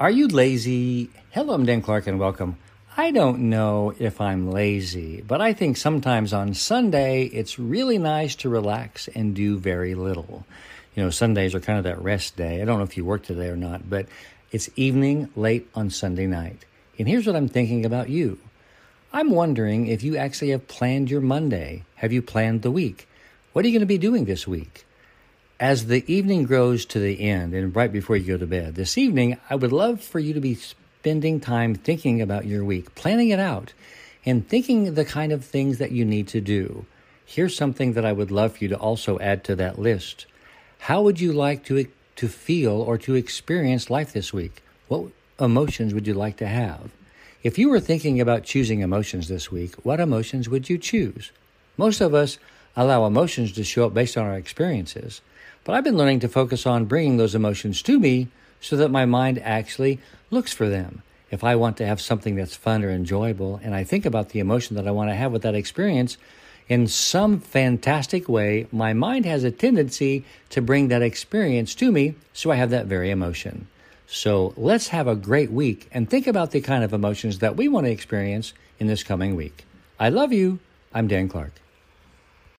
Are you lazy? Hello, I'm Dan Clark and welcome. I don't know if I'm lazy, but I think sometimes on Sunday it's really nice to relax and do very little. You know, Sundays are kind of that rest day. I don't know if you work today or not, but it's evening late on Sunday night. And here's what I'm thinking about you. I'm wondering if you actually have planned your Monday. Have you planned the week? What are you going to be doing this week? As the evening grows to the end and right before you go to bed, this evening, I would love for you to be spending time thinking about your week, planning it out, and thinking the kind of things that you need to do. Here's something that I would love for you to also add to that list. How would you like to, to feel or to experience life this week? What emotions would you like to have? If you were thinking about choosing emotions this week, what emotions would you choose? Most of us allow emotions to show up based on our experiences. But I've been learning to focus on bringing those emotions to me so that my mind actually looks for them. If I want to have something that's fun or enjoyable and I think about the emotion that I want to have with that experience, in some fantastic way, my mind has a tendency to bring that experience to me so I have that very emotion. So let's have a great week and think about the kind of emotions that we want to experience in this coming week. I love you. I'm Dan Clark.